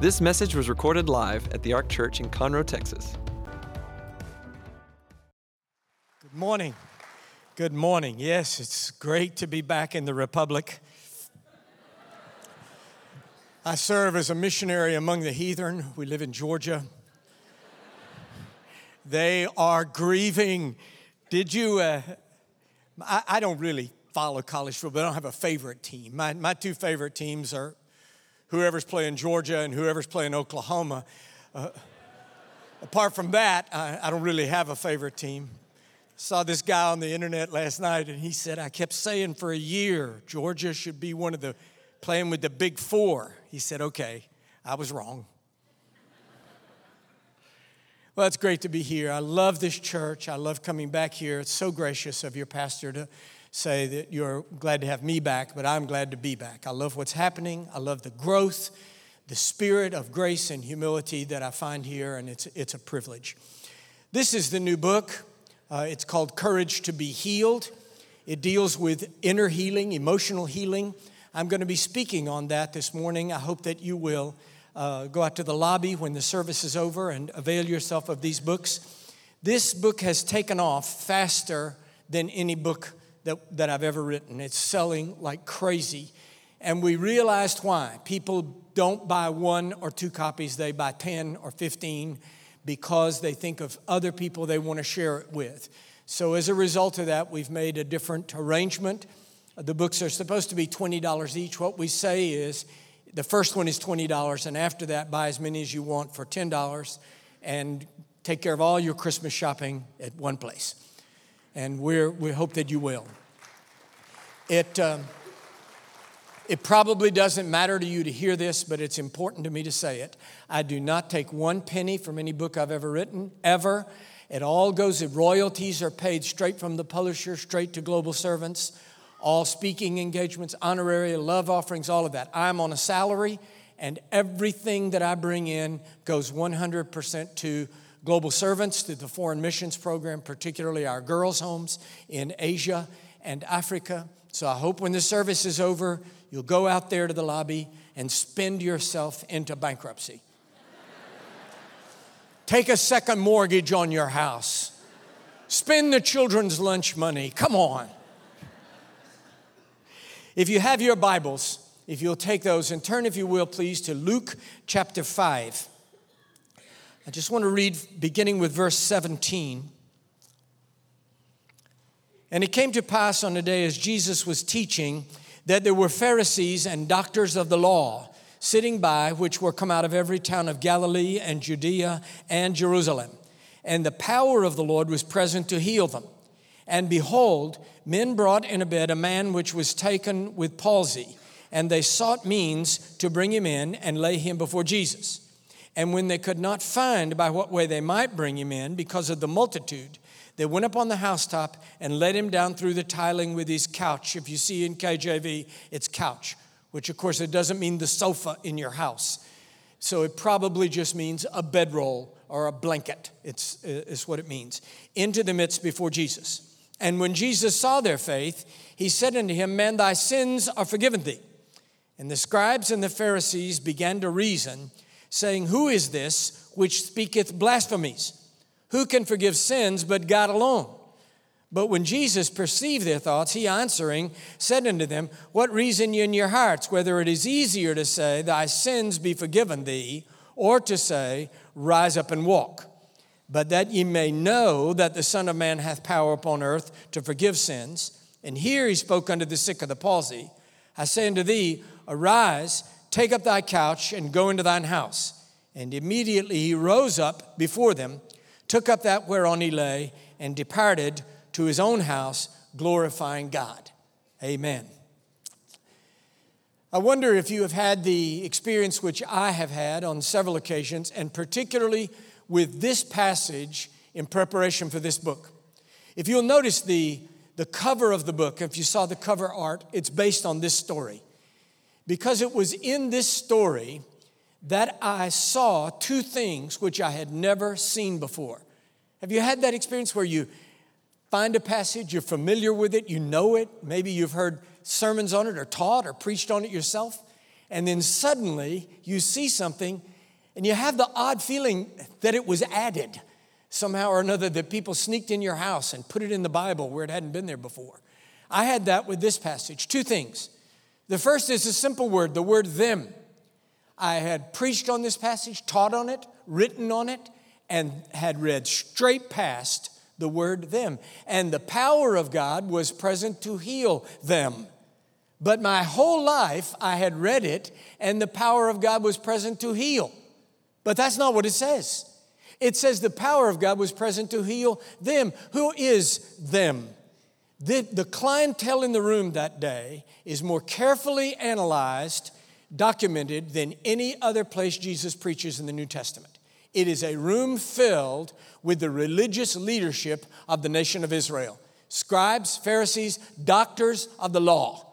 This message was recorded live at the Ark Church in Conroe, Texas. Good morning. Good morning. Yes, it's great to be back in the Republic. I serve as a missionary among the heathen. We live in Georgia. They are grieving. Did you? Uh, I, I, don't really follow college football, I don't have a favorite team. My, my two favorite teams are whoever's playing Georgia and whoever's playing Oklahoma. Uh, apart from that, I, I don't really have a favorite team. Saw this guy on the internet last night, and he said, I kept saying for a year, Georgia should be one of the playing with the big four. He said, Okay, I was wrong. Well, it's great to be here. I love this church. I love coming back here. It's so gracious of your pastor to say that you're glad to have me back, but I'm glad to be back. I love what's happening. I love the growth, the spirit of grace and humility that I find here, and it's, it's a privilege. This is the new book. Uh, it's called Courage to be Healed. It deals with inner healing, emotional healing. I'm going to be speaking on that this morning. I hope that you will uh, go out to the lobby when the service is over and avail yourself of these books. This book has taken off faster than any book that, that I've ever written. It's selling like crazy. And we realized why. People don't buy one or two copies, they buy 10 or 15 because they think of other people they want to share it with. So, as a result of that, we've made a different arrangement. The books are supposed to be $20 each. What we say is the first one is $20, and after that, buy as many as you want for $10 and take care of all your Christmas shopping at one place. And we're, we hope that you will. It. Um, it probably doesn't matter to you to hear this, but it's important to me to say it. I do not take one penny from any book I've ever written, ever. It all goes, royalties are paid straight from the publisher, straight to global servants, all speaking engagements, honorary, love offerings, all of that. I'm on a salary, and everything that I bring in goes 100% to global servants, to the foreign missions program, particularly our girls' homes in Asia and Africa. So I hope when the service is over, you'll go out there to the lobby and spend yourself into bankruptcy. Take a second mortgage on your house. Spend the children's lunch money. Come on. If you have your Bibles, if you'll take those and turn, if you will, please, to Luke chapter 5. I just want to read beginning with verse 17. And it came to pass on the day as Jesus was teaching that there were Pharisees and doctors of the law sitting by, which were come out of every town of Galilee and Judea and Jerusalem. And the power of the Lord was present to heal them. And behold, men brought in a bed a man which was taken with palsy, and they sought means to bring him in and lay him before Jesus. And when they could not find by what way they might bring him in because of the multitude, they went up on the housetop and let him down through the tiling with his couch. If you see in KJV, it's couch, which of course it doesn't mean the sofa in your house. So it probably just means a bedroll or a blanket. It's, uh, it's what it means. Into the midst before Jesus. And when Jesus saw their faith, he said unto him, Man, thy sins are forgiven thee. And the scribes and the Pharisees began to reason, saying, Who is this which speaketh blasphemies? Who can forgive sins but God alone? But when Jesus perceived their thoughts, he answering said unto them, What reason ye in your hearts, whether it is easier to say, Thy sins be forgiven thee, or to say, Rise up and walk? But that ye may know that the Son of Man hath power upon earth to forgive sins. And here he spoke unto the sick of the palsy I say unto thee, Arise, take up thy couch, and go into thine house. And immediately he rose up before them took up that whereon he lay, and departed to his own house, glorifying God. Amen. I wonder if you have had the experience which I have had on several occasions, and particularly with this passage in preparation for this book. If you'll notice the, the cover of the book, if you saw the cover art, it's based on this story. Because it was in this story that I saw two things which I had never seen before. Have you had that experience where you find a passage, you're familiar with it, you know it, maybe you've heard sermons on it or taught or preached on it yourself, and then suddenly you see something and you have the odd feeling that it was added somehow or another, that people sneaked in your house and put it in the Bible where it hadn't been there before. I had that with this passage. Two things. The first is a simple word, the word them. I had preached on this passage, taught on it, written on it, and had read straight past the word them. And the power of God was present to heal them. But my whole life I had read it, and the power of God was present to heal. But that's not what it says. It says the power of God was present to heal them. Who is them? The, the clientele in the room that day is more carefully analyzed, documented than any other place Jesus preaches in the New Testament. It is a room filled with the religious leadership of the nation of Israel scribes, Pharisees, doctors of the law.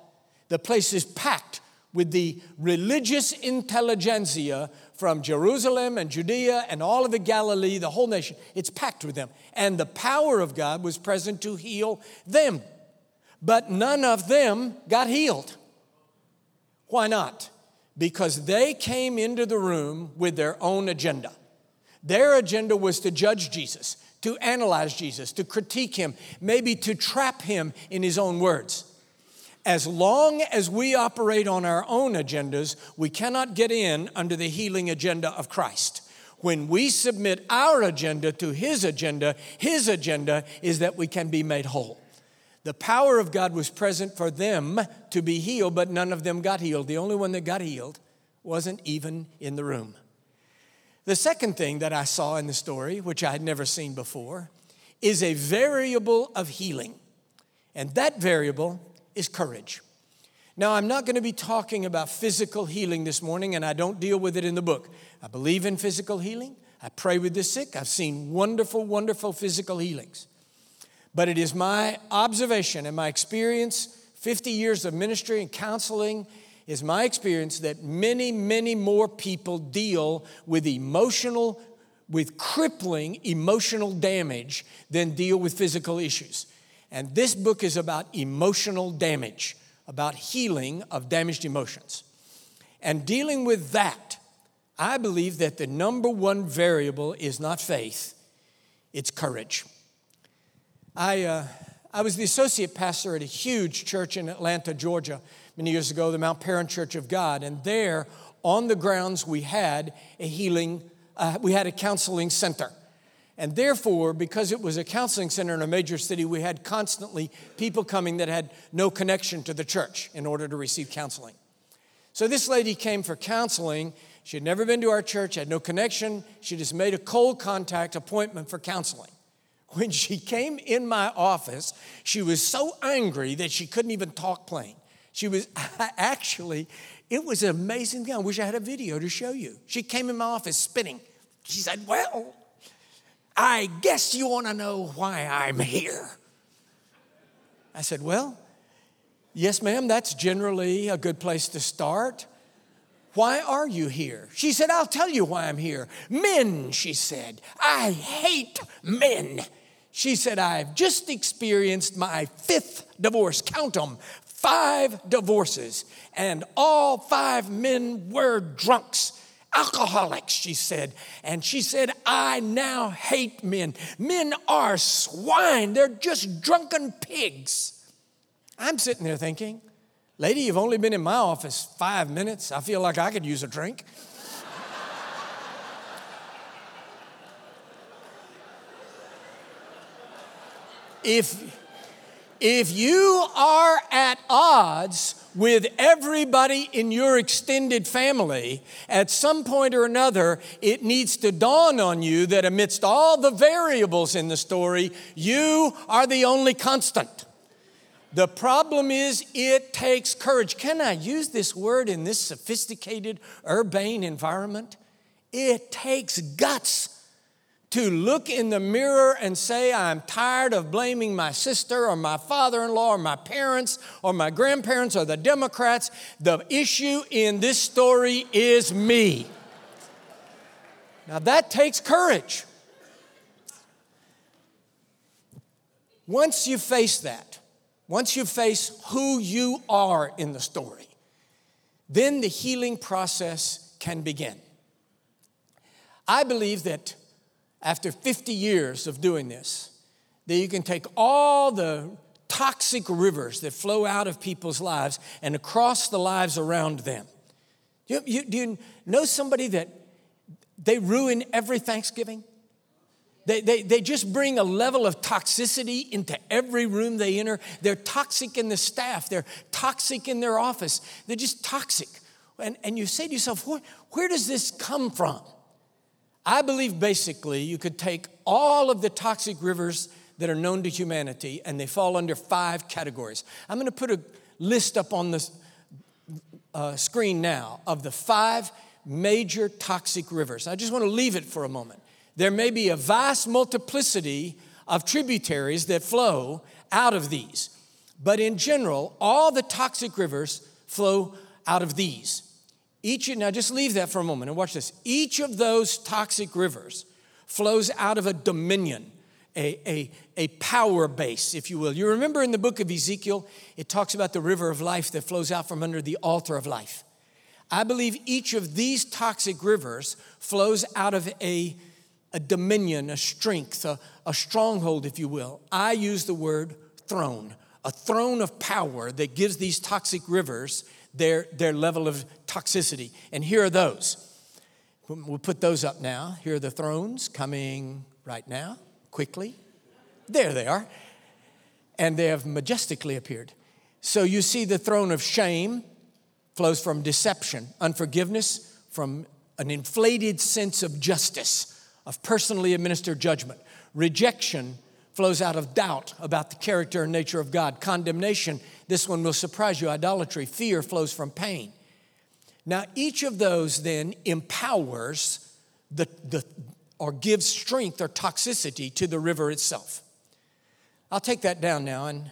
The place is packed with the religious intelligentsia from Jerusalem and Judea and all of the Galilee, the whole nation. It's packed with them. And the power of God was present to heal them. But none of them got healed. Why not? Because they came into the room with their own agenda. Their agenda was to judge Jesus, to analyze Jesus, to critique him, maybe to trap him in his own words. As long as we operate on our own agendas, we cannot get in under the healing agenda of Christ. When we submit our agenda to His agenda, His agenda is that we can be made whole. The power of God was present for them to be healed, but none of them got healed. The only one that got healed wasn't even in the room. The second thing that I saw in the story, which I had never seen before, is a variable of healing. And that variable is courage. Now, I'm not going to be talking about physical healing this morning, and I don't deal with it in the book. I believe in physical healing. I pray with the sick. I've seen wonderful, wonderful physical healings. But it is my observation and my experience 50 years of ministry and counseling is my experience that many, many more people deal with emotional, with crippling emotional damage than deal with physical issues. And this book is about emotional damage, about healing of damaged emotions. And dealing with that, I believe that the number one variable is not faith, it's courage. I, uh, I was the associate pastor at a huge church in Atlanta, Georgia many years ago, the Mount Paran Church of God. And there, on the grounds, we had a healing, uh, we had a counseling center. And therefore, because it was a counseling center in a major city, we had constantly people coming that had no connection to the church in order to receive counseling. So this lady came for counseling. She had never been to our church, had no connection. She just made a cold contact appointment for counseling. When she came in my office, she was so angry that she couldn't even talk plain. She was actually, it was an amazing thing. I wish I had a video to show you. She came in my office spinning. She said, Well, I guess you want to know why I'm here. I said, Well, yes, ma'am, that's generally a good place to start. Why are you here? She said, I'll tell you why I'm here. Men, she said. I hate men. She said, I've just experienced my fifth divorce. Count them five divorces, and all five men were drunks. Alcoholics, she said. And she said, I now hate men. Men are swine. They're just drunken pigs. I'm sitting there thinking, Lady, you've only been in my office five minutes. I feel like I could use a drink. if if you are at odds with everybody in your extended family, at some point or another, it needs to dawn on you that amidst all the variables in the story, you are the only constant. The problem is, it takes courage. Can I use this word in this sophisticated, urbane environment? It takes guts to look in the mirror and say, I'm tired of blaming my sister or my father in law or my parents or my grandparents or the Democrats. The issue in this story is me. Now that takes courage. Once you face that, once you face who you are in the story, then the healing process can begin. I believe that after 50 years of doing this, that you can take all the toxic rivers that flow out of people's lives and across the lives around them. You, you, do you know somebody that they ruin every Thanksgiving? They, they, they just bring a level of toxicity into every room they enter. They're toxic in the staff, they're toxic in their office, they're just toxic. And, and you say to yourself, where, where does this come from? I believe basically you could take all of the toxic rivers that are known to humanity and they fall under five categories. I'm going to put a list up on the uh, screen now of the five major toxic rivers. I just want to leave it for a moment. There may be a vast multiplicity of tributaries that flow out of these, but in general, all the toxic rivers flow out of these. Each, now just leave that for a moment and watch this. Each of those toxic rivers flows out of a dominion, a, a, a power base, if you will. You remember in the book of Ezekiel, it talks about the river of life that flows out from under the altar of life. I believe each of these toxic rivers flows out of a, a dominion, a strength, a, a stronghold, if you will. I use the word throne, a throne of power that gives these toxic rivers their, their level of toxicity. And here are those. We'll put those up now. Here are the thrones coming right now, quickly. There they are. And they have majestically appeared. So you see the throne of shame flows from deception, unforgiveness, from an inflated sense of justice, of personally administered judgment. Rejection flows out of doubt about the character and nature of God. Condemnation, this one will surprise you. Idolatry, fear flows from pain. Now, each of those then empowers the, the, or gives strength or toxicity to the river itself. I'll take that down now and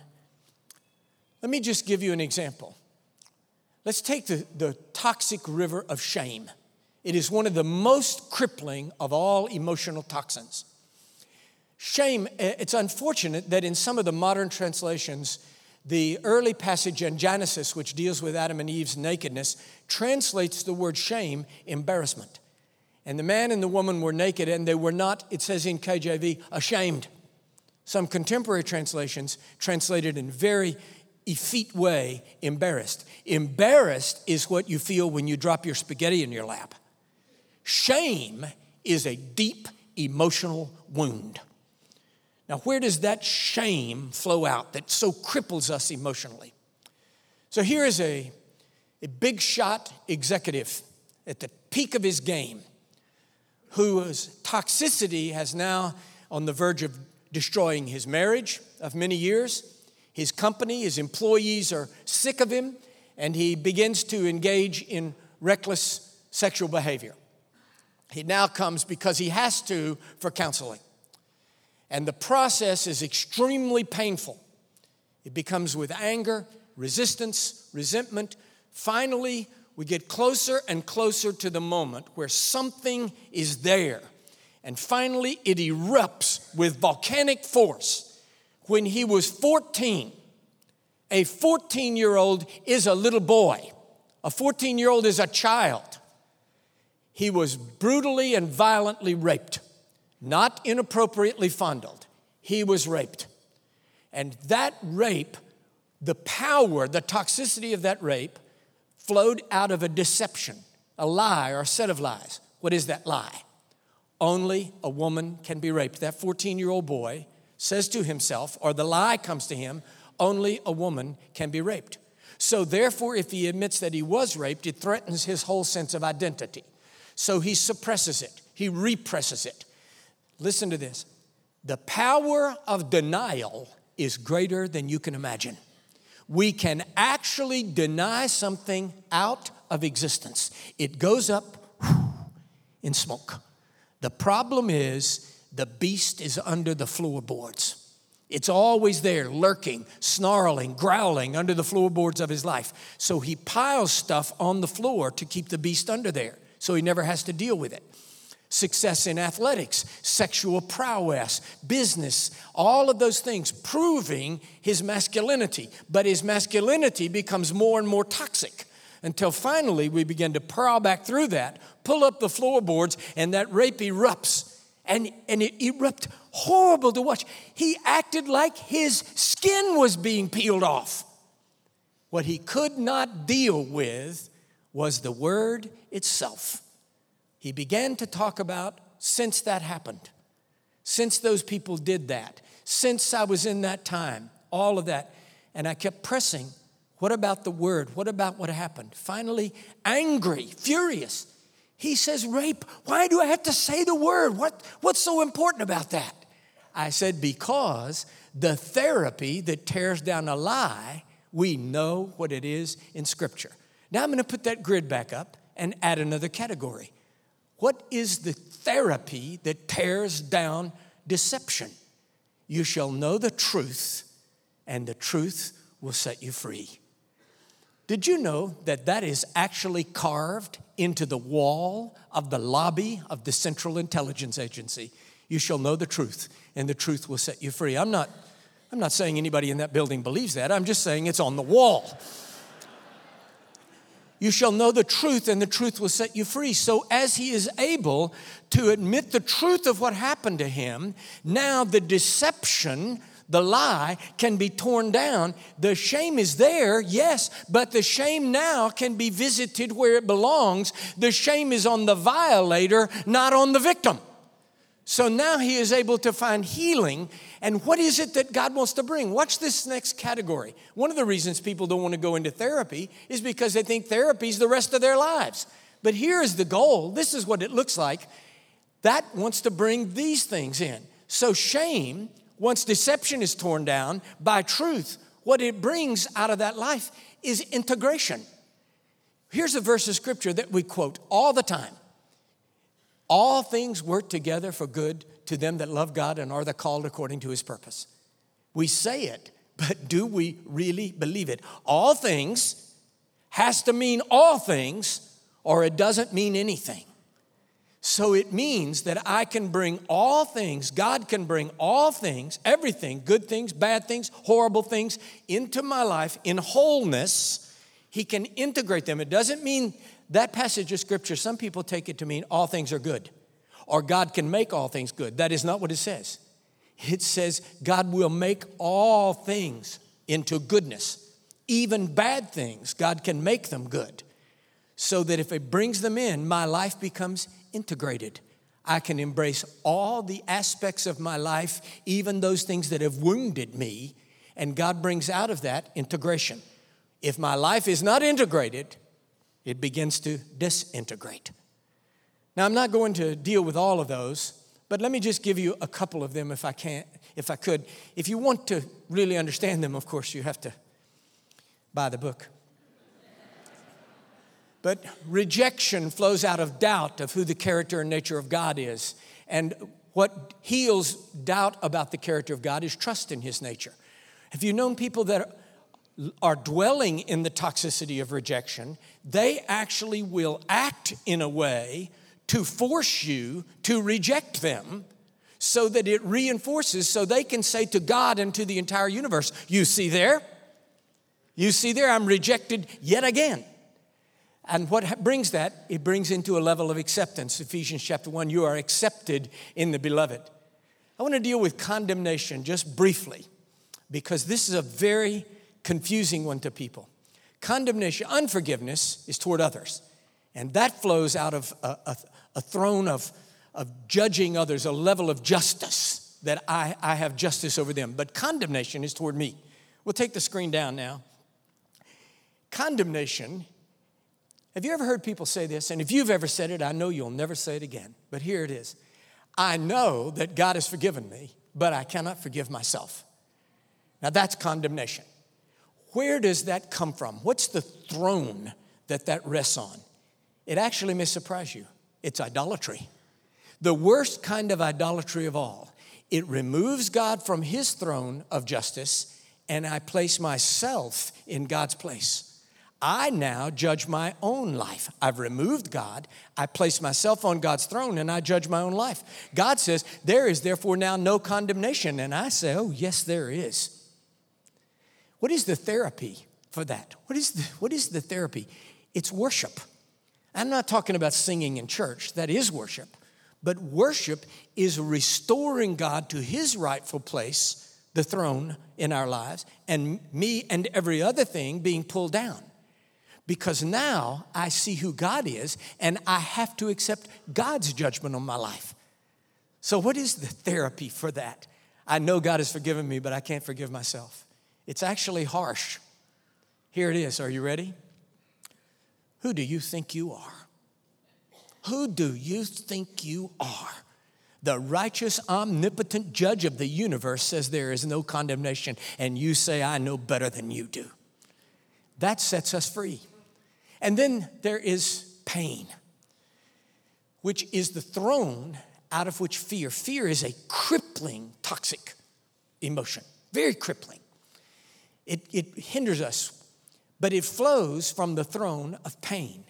let me just give you an example. Let's take the, the toxic river of shame. It is one of the most crippling of all emotional toxins. Shame, eh, it's unfortunate that in some of the modern translations, the early passage in Genesis, which deals with Adam and Eve's nakedness, translates the word shame embarrassment. And the man and the woman were naked and they were not, it says in KJV, ashamed. Some contemporary translations translated in very effete way embarrassed. Embarrassed is what you feel when you drop your spaghetti in your lap. Shame is a deep emotional wound. Now, where does that shame flow out that so cripples us emotionally? So, here is a, a big shot executive at the peak of his game whose toxicity has now on the verge of destroying his marriage of many years. His company, his employees are sick of him, and he begins to engage in reckless sexual behavior. He now comes because he has to for counseling. And the process is extremely painful. It becomes with anger, resistance, resentment. Finally, we get closer and closer to the moment where something is there. And finally, it erupts with volcanic force. When he was 14, a 14 year old is a little boy, a 14 year old is a child. He was brutally and violently raped not inappropriately fondled. He was raped. And that rape, the power, the toxicity of that rape, flowed out of a deception, a lie or a set of lies. What is that lie? Only a woman can be raped. That 14 year old boy says to himself, or the lie comes to him, only a woman can be raped. So, therefore, if he admits that he was raped, it threatens his whole sense of identity. So he suppresses it, he represses it. Listen to this the power of denial is greater than you can imagine. We can actually deny something out of existence, it goes up in smoke. The problem is the beast is under the floorboards. It's always there, lurking, snarling, growling under the floorboards of his life. So he piles stuff on the floor to keep the beast under there so he never has to deal with it success in athletics, sexual prowess, business, all of those things, proving his masculinity. But his masculinity becomes more and more toxic until finally we begin to prowl back through that, pull up the floorboards, and that rape erupts. And, and it erupted horrible to watch. He acted like his skin was being peeled off. What he could not deal with was the word itself. He began to talk about since that happened, since those people did that, since I was in that time, all of that. And I kept pressing what about the word? What about what happened? Finally, angry, furious. He says, Rape, why do I have to say the word? What, what's so important about that? I said, Because the therapy that tears down a lie, we know what it is in Scripture. Now I'm going to put that grid back up and add another category. What is the therapy that tears down deception? You shall know the truth, and the truth will set you free. Did you know that that is actually carved into the wall of the lobby of the Central Intelligence Agency? You shall know the truth, and the truth will set you free. I'm not, I'm not saying anybody in that building believes that, I'm just saying it's on the wall. You shall know the truth, and the truth will set you free. So, as he is able to admit the truth of what happened to him, now the deception the lie can be torn down. The shame is there, yes, but the shame now can be visited where it belongs. The shame is on the violator, not on the victim. So now he is able to find healing. And what is it that God wants to bring? Watch this next category. One of the reasons people don't want to go into therapy is because they think therapy is the rest of their lives. But here is the goal this is what it looks like. That wants to bring these things in. So, shame once deception is torn down by truth, what it brings out of that life is integration. Here's a verse of scripture that we quote all the time All things work together for good to them that love God and are the called according to his purpose. We say it, but do we really believe it? All things has to mean all things, or it doesn't mean anything. So it means that I can bring all things, God can bring all things, everything, good things, bad things, horrible things, into my life in wholeness. He can integrate them. It doesn't mean that passage of scripture, some people take it to mean all things are good or God can make all things good. That is not what it says. It says God will make all things into goodness, even bad things, God can make them good. So that if it brings them in, my life becomes integrated. I can embrace all the aspects of my life, even those things that have wounded me, and God brings out of that integration. If my life is not integrated, it begins to disintegrate. Now, I'm not going to deal with all of those, but let me just give you a couple of them if I can, if I could. If you want to really understand them, of course, you have to buy the book. But rejection flows out of doubt of who the character and nature of God is. And what heals doubt about the character of God is trust in his nature. Have you known people that are dwelling in the toxicity of rejection? They actually will act in a way to force you to reject them so that it reinforces, so they can say to God and to the entire universe, You see there? You see there, I'm rejected yet again. And what brings that? It brings into a level of acceptance. Ephesians chapter 1, you are accepted in the beloved. I want to deal with condemnation just briefly because this is a very confusing one to people. Condemnation, unforgiveness is toward others, and that flows out of a, a, a throne of, of judging others, a level of justice that I, I have justice over them. But condemnation is toward me. We'll take the screen down now. Condemnation have you ever heard people say this? And if you've ever said it, I know you'll never say it again. But here it is I know that God has forgiven me, but I cannot forgive myself. Now that's condemnation. Where does that come from? What's the throne that that rests on? It actually may surprise you. It's idolatry. The worst kind of idolatry of all. It removes God from his throne of justice, and I place myself in God's place. I now judge my own life. I've removed God. I place myself on God's throne and I judge my own life. God says, There is therefore now no condemnation. And I say, Oh, yes, there is. What is the therapy for that? What is the, what is the therapy? it's worship. I'm not talking about singing in church, that is worship. But worship is restoring God to his rightful place, the throne in our lives, and me and every other thing being pulled down. Because now I see who God is, and I have to accept God's judgment on my life. So, what is the therapy for that? I know God has forgiven me, but I can't forgive myself. It's actually harsh. Here it is. Are you ready? Who do you think you are? Who do you think you are? The righteous, omnipotent judge of the universe says there is no condemnation, and you say, I know better than you do. That sets us free. And then there is pain, which is the throne out of which fear. Fear is a crippling, toxic emotion, very crippling. It, it hinders us, but it flows from the throne of pain,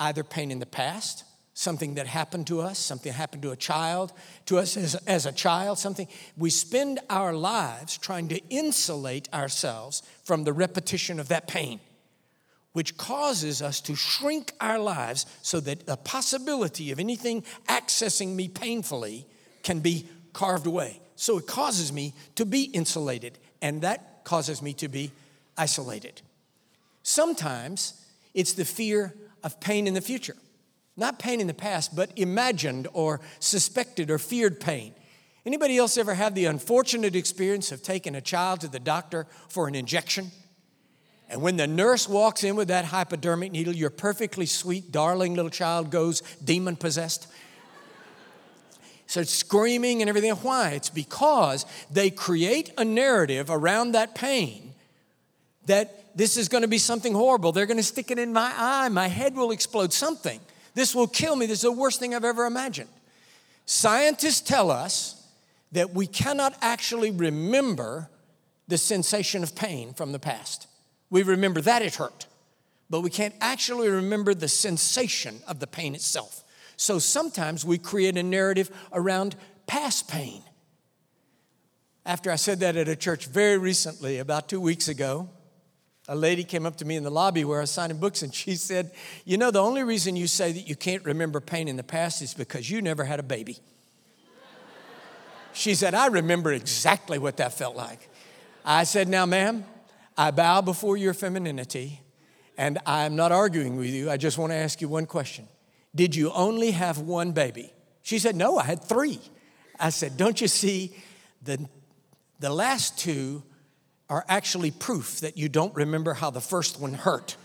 either pain in the past, something that happened to us, something happened to a child, to us as, as a child, something. We spend our lives trying to insulate ourselves from the repetition of that pain, which causes us to shrink our lives so that the possibility of anything accessing me painfully can be carved away. So it causes me to be insulated, and that causes me to be isolated. Sometimes it's the fear of pain in the future. Not pain in the past, but imagined or suspected or feared pain. Anybody else ever have the unfortunate experience of taking a child to the doctor for an injection? And when the nurse walks in with that hypodermic needle, your perfectly sweet, darling little child goes demon possessed. Starts screaming and everything. Why? It's because they create a narrative around that pain that this is going to be something horrible. They're going to stick it in my eye, my head will explode, something. This will kill me. This is the worst thing I've ever imagined. Scientists tell us that we cannot actually remember the sensation of pain from the past. We remember that it hurt, but we can't actually remember the sensation of the pain itself. So sometimes we create a narrative around past pain. After I said that at a church very recently, about two weeks ago, a lady came up to me in the lobby where I was signing books and she said, You know, the only reason you say that you can't remember pain in the past is because you never had a baby. She said, I remember exactly what that felt like. I said, Now, ma'am, I bow before your femininity and I'm not arguing with you. I just want to ask you one question Did you only have one baby? She said, No, I had three. I said, Don't you see, the, the last two are actually proof that you don't remember how the first one hurt.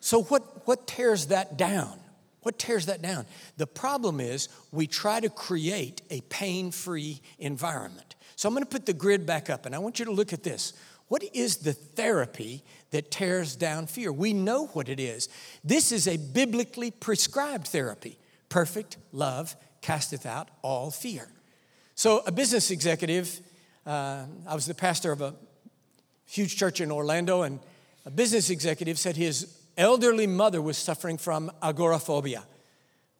so, what, what tears that down? What tears that down? The problem is we try to create a pain free environment. So, I'm going to put the grid back up and I want you to look at this. What is the therapy that tears down fear? We know what it is. This is a biblically prescribed therapy. Perfect love casteth out all fear. So, a business executive, uh, I was the pastor of a huge church in Orlando, and a business executive said his elderly mother was suffering from agoraphobia.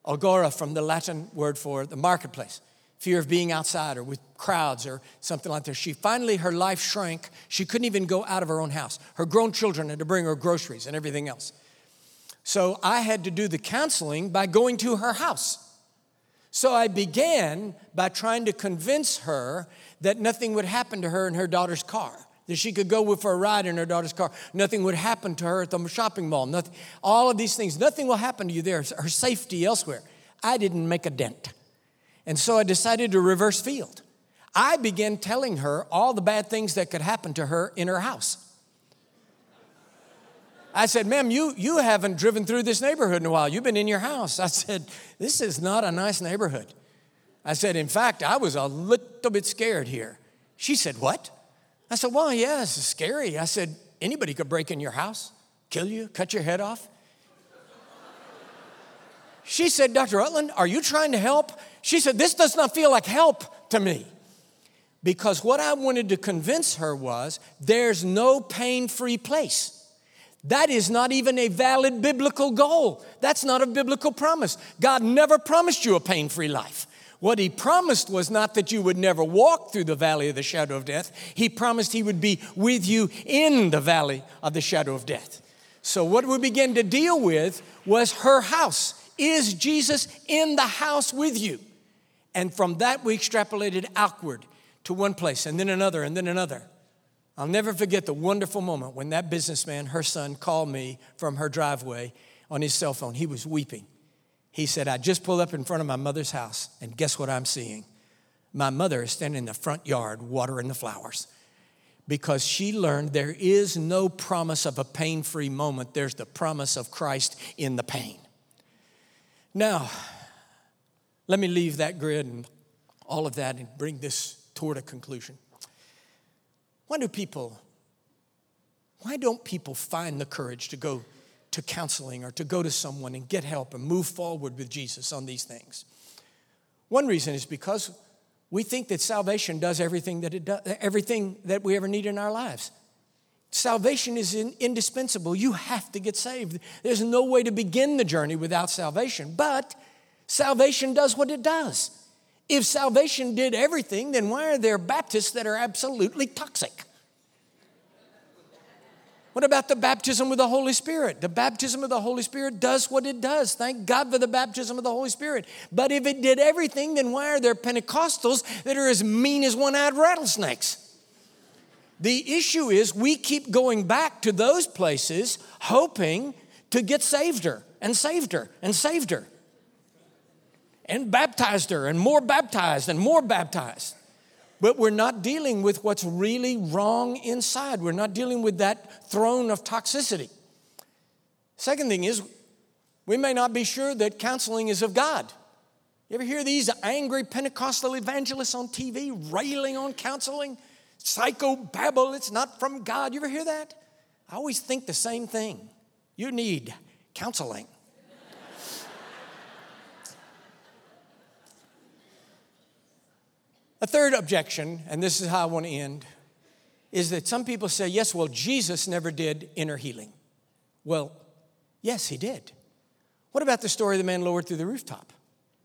Agora from the Latin word for the marketplace, fear of being outside or with crowds or something like that. She finally, her life shrank. She couldn't even go out of her own house. Her grown children had to bring her groceries and everything else. So I had to do the counseling by going to her house. So I began by trying to convince her that nothing would happen to her in her daughter's car, that she could go with for a ride in her daughter's car. Nothing would happen to her at the shopping mall. Nothing, all of these things, nothing will happen to you there. Her safety elsewhere. I didn't make a dent. And so I decided to reverse field. I began telling her all the bad things that could happen to her in her house. I said, ma'am, you, you haven't driven through this neighborhood in a while. You've been in your house. I said, this is not a nice neighborhood. I said, in fact, I was a little bit scared here. She said, what? I said, well, yeah, it's scary. I said, anybody could break in your house, kill you, cut your head off. She said, Dr. Rutland, are you trying to help? She said, this does not feel like help to me. Because what I wanted to convince her was there's no pain free place. That is not even a valid biblical goal. That's not a biblical promise. God never promised you a pain free life. What he promised was not that you would never walk through the valley of the shadow of death. He promised he would be with you in the valley of the shadow of death. So, what we began to deal with was her house. Is Jesus in the house with you? And from that, we extrapolated outward to one place and then another and then another. I'll never forget the wonderful moment when that businessman, her son, called me from her driveway on his cell phone. He was weeping. He said, I just pulled up in front of my mother's house, and guess what I'm seeing? My mother is standing in the front yard watering the flowers because she learned there is no promise of a pain free moment, there's the promise of Christ in the pain. Now, let me leave that grid and all of that and bring this toward a conclusion. Why do people, why don't people find the courage to go to counseling or to go to someone and get help and move forward with Jesus on these things? One reason is because we think that salvation does everything that it does, everything that we ever need in our lives. Salvation is in, indispensable. You have to get saved. There's no way to begin the journey without salvation, but salvation does what it does. If salvation did everything, then why are there Baptists that are absolutely toxic? What about the baptism with the Holy Spirit? The baptism of the Holy Spirit does what it does. Thank God for the baptism of the Holy Spirit. But if it did everything, then why are there Pentecostals that are as mean as one eyed rattlesnakes? The issue is we keep going back to those places hoping to get saved her and saved her and saved her and baptized her and more baptized and more baptized. But we're not dealing with what's really wrong inside. We're not dealing with that throne of toxicity. Second thing is, we may not be sure that counseling is of God. You ever hear these angry Pentecostal evangelists on TV railing on counseling? Psycho babble, it's not from God. You ever hear that? I always think the same thing. You need counseling. A third objection, and this is how I want to end, is that some people say, yes, well, Jesus never did inner healing. Well, yes, he did. What about the story of the man lowered through the rooftop?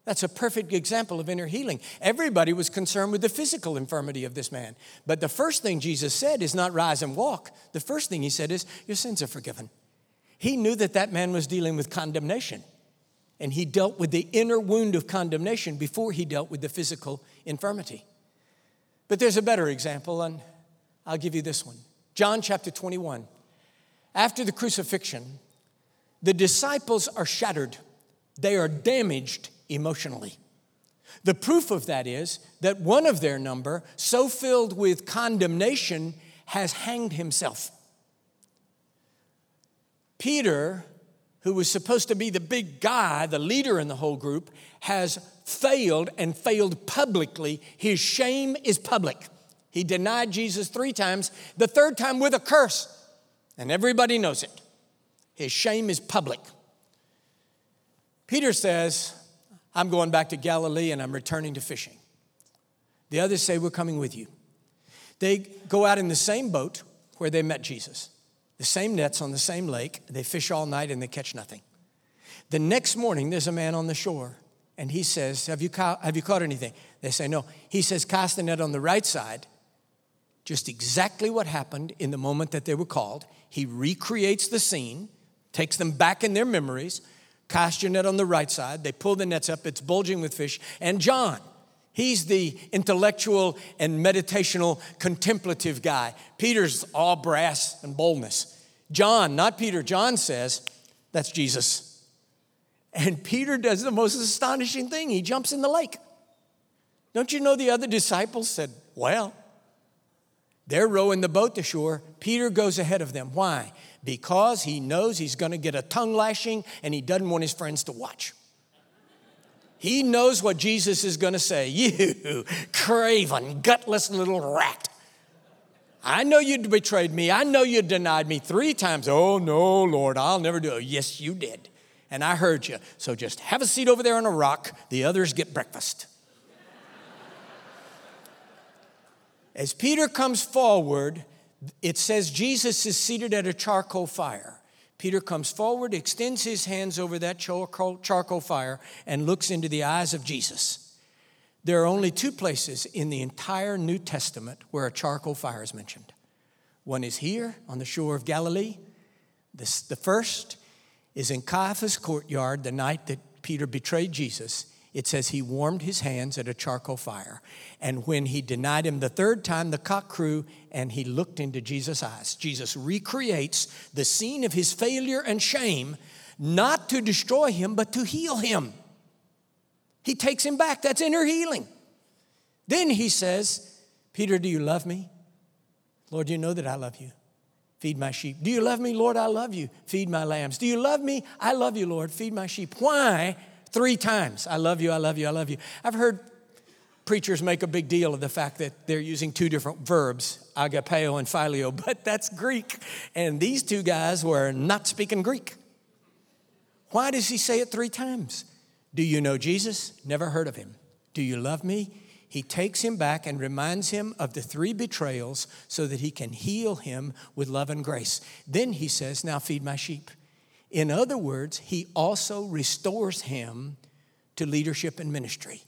That's a perfect example of inner healing. Everybody was concerned with the physical infirmity of this man. But the first thing Jesus said is not rise and walk. The first thing he said is, Your sins are forgiven. He knew that that man was dealing with condemnation. And he dealt with the inner wound of condemnation before he dealt with the physical infirmity. But there's a better example, and I'll give you this one John chapter 21. After the crucifixion, the disciples are shattered, they are damaged emotionally. The proof of that is that one of their number, so filled with condemnation, has hanged himself. Peter who was supposed to be the big guy, the leader in the whole group, has failed and failed publicly. His shame is public. He denied Jesus three times, the third time with a curse, and everybody knows it. His shame is public. Peter says, I'm going back to Galilee and I'm returning to fishing. The others say, We're coming with you. They go out in the same boat where they met Jesus the same nets on the same lake. They fish all night and they catch nothing. The next morning, there's a man on the shore and he says, Have you, ca- have you caught anything? They say, No. He says, Cast the net on the right side. Just exactly what happened in the moment that they were called. He recreates the scene, takes them back in their memories. Cast your net on the right side. They pull the nets up, it's bulging with fish. And John, He's the intellectual and meditational contemplative guy. Peter's all brass and boldness. John, not Peter, John says, That's Jesus. And Peter does the most astonishing thing he jumps in the lake. Don't you know the other disciples said, Well, they're rowing the boat to shore. Peter goes ahead of them. Why? Because he knows he's going to get a tongue lashing and he doesn't want his friends to watch. He knows what Jesus is going to say. You craven, gutless little rat. I know you betrayed me. I know you denied me three times. Oh, no, Lord, I'll never do it. Yes, you did. And I heard you. So just have a seat over there on a rock. The others get breakfast. As Peter comes forward, it says Jesus is seated at a charcoal fire. Peter comes forward, extends his hands over that charcoal, fire, and looks into the eyes of Jesus. There are only two places in the entire New Testament where a charcoal fire is mentioned. One is here on the shore of Galilee. This, the first is in Caiaphas' courtyard the night that Peter betrayed Jesus. It says he warmed his hands at a charcoal fire. And when he denied him the third time, the cock crew and he looked into Jesus' eyes. Jesus recreates the scene of his failure and shame, not to destroy him, but to heal him. He takes him back. That's inner healing. Then he says, Peter, do you love me? Lord, you know that I love you. Feed my sheep. Do you love me? Lord, I love you. Feed my lambs. Do you love me? I love you, Lord. Feed my sheep. Why? Three times. I love you, I love you, I love you. I've heard preachers make a big deal of the fact that they're using two different verbs, agapeo and phileo, but that's Greek. And these two guys were not speaking Greek. Why does he say it three times? Do you know Jesus? Never heard of him. Do you love me? He takes him back and reminds him of the three betrayals so that he can heal him with love and grace. Then he says, Now feed my sheep. In other words, he also restores him to leadership and ministry.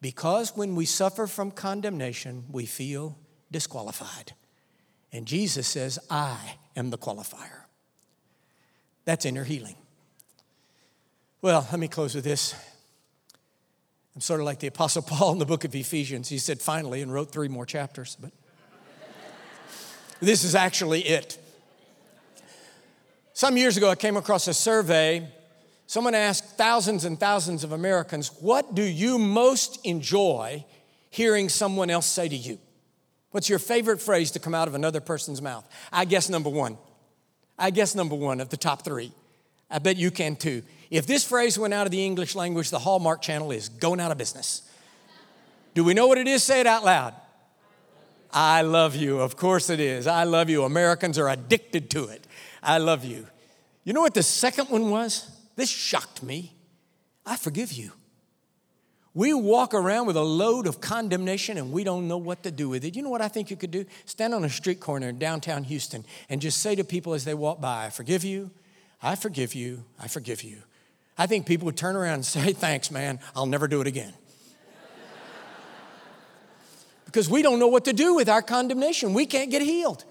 Because when we suffer from condemnation, we feel disqualified. And Jesus says, I am the qualifier. That's inner healing. Well, let me close with this. I'm sort of like the Apostle Paul in the book of Ephesians. He said finally and wrote three more chapters, but this is actually it. Some years ago, I came across a survey. Someone asked thousands and thousands of Americans, What do you most enjoy hearing someone else say to you? What's your favorite phrase to come out of another person's mouth? I guess number one. I guess number one of the top three. I bet you can too. If this phrase went out of the English language, the Hallmark channel is going out of business. Do we know what it is? Say it out loud. I love you. Of course it is. I love you. Americans are addicted to it. I love you. You know what the second one was? This shocked me. I forgive you. We walk around with a load of condemnation and we don't know what to do with it. You know what I think you could do? Stand on a street corner in downtown Houston and just say to people as they walk by, I forgive you, I forgive you, I forgive you. I think people would turn around and say, Thanks, man, I'll never do it again. because we don't know what to do with our condemnation. We can't get healed.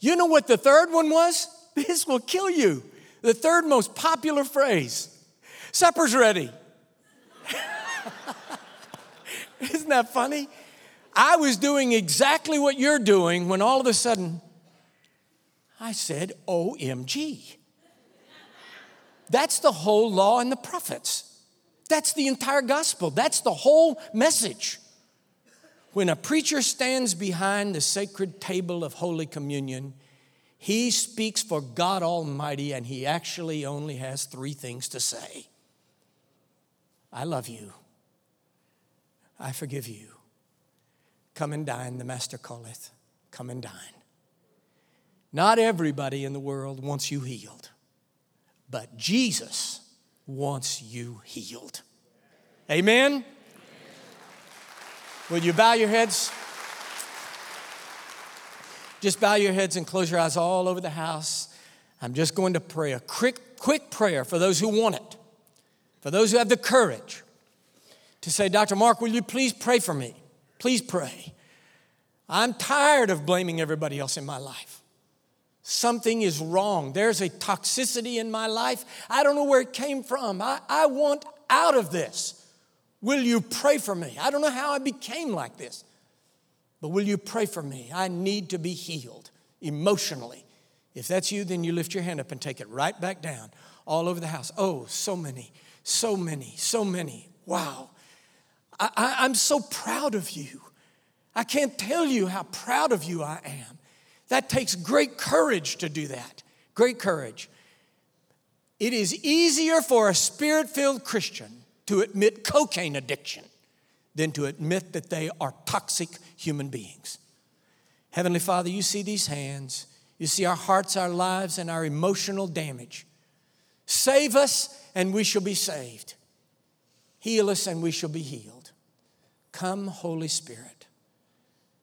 You know what the third one was? This will kill you. The third most popular phrase supper's ready. Isn't that funny? I was doing exactly what you're doing when all of a sudden I said, OMG. That's the whole law and the prophets. That's the entire gospel. That's the whole message. When a preacher stands behind the sacred table of Holy Communion, he speaks for God Almighty and he actually only has three things to say I love you. I forgive you. Come and dine, the Master calleth. Come and dine. Not everybody in the world wants you healed. But Jesus wants you healed. Amen? Will you bow your heads? Just bow your heads and close your eyes all over the house. I'm just going to pray a quick, quick prayer for those who want it, for those who have the courage to say, Dr. Mark, will you please pray for me? Please pray. I'm tired of blaming everybody else in my life. Something is wrong. There's a toxicity in my life. I don't know where it came from. I, I want out of this. Will you pray for me? I don't know how I became like this, but will you pray for me? I need to be healed emotionally. If that's you, then you lift your hand up and take it right back down all over the house. Oh, so many, so many, so many. Wow. I, I'm so proud of you. I can't tell you how proud of you I am. That takes great courage to do that. Great courage. It is easier for a spirit filled Christian to admit cocaine addiction than to admit that they are toxic human beings. Heavenly Father, you see these hands. You see our hearts, our lives, and our emotional damage. Save us, and we shall be saved. Heal us, and we shall be healed. Come, Holy Spirit.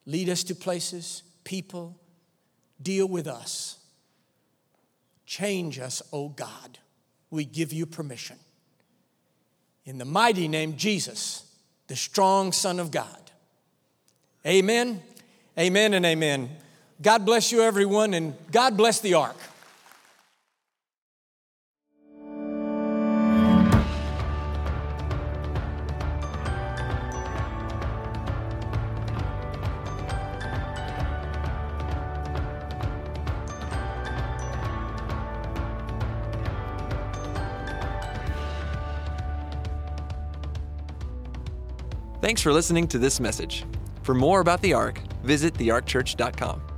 Lead us to places, people, Deal with us. Change us, O God. We give you permission. In the mighty name Jesus, the strong Son of God. Amen, amen, and amen. God bless you, everyone, and God bless the ark. Thanks for listening to this message. For more about the Ark, visit thearkchurch.com.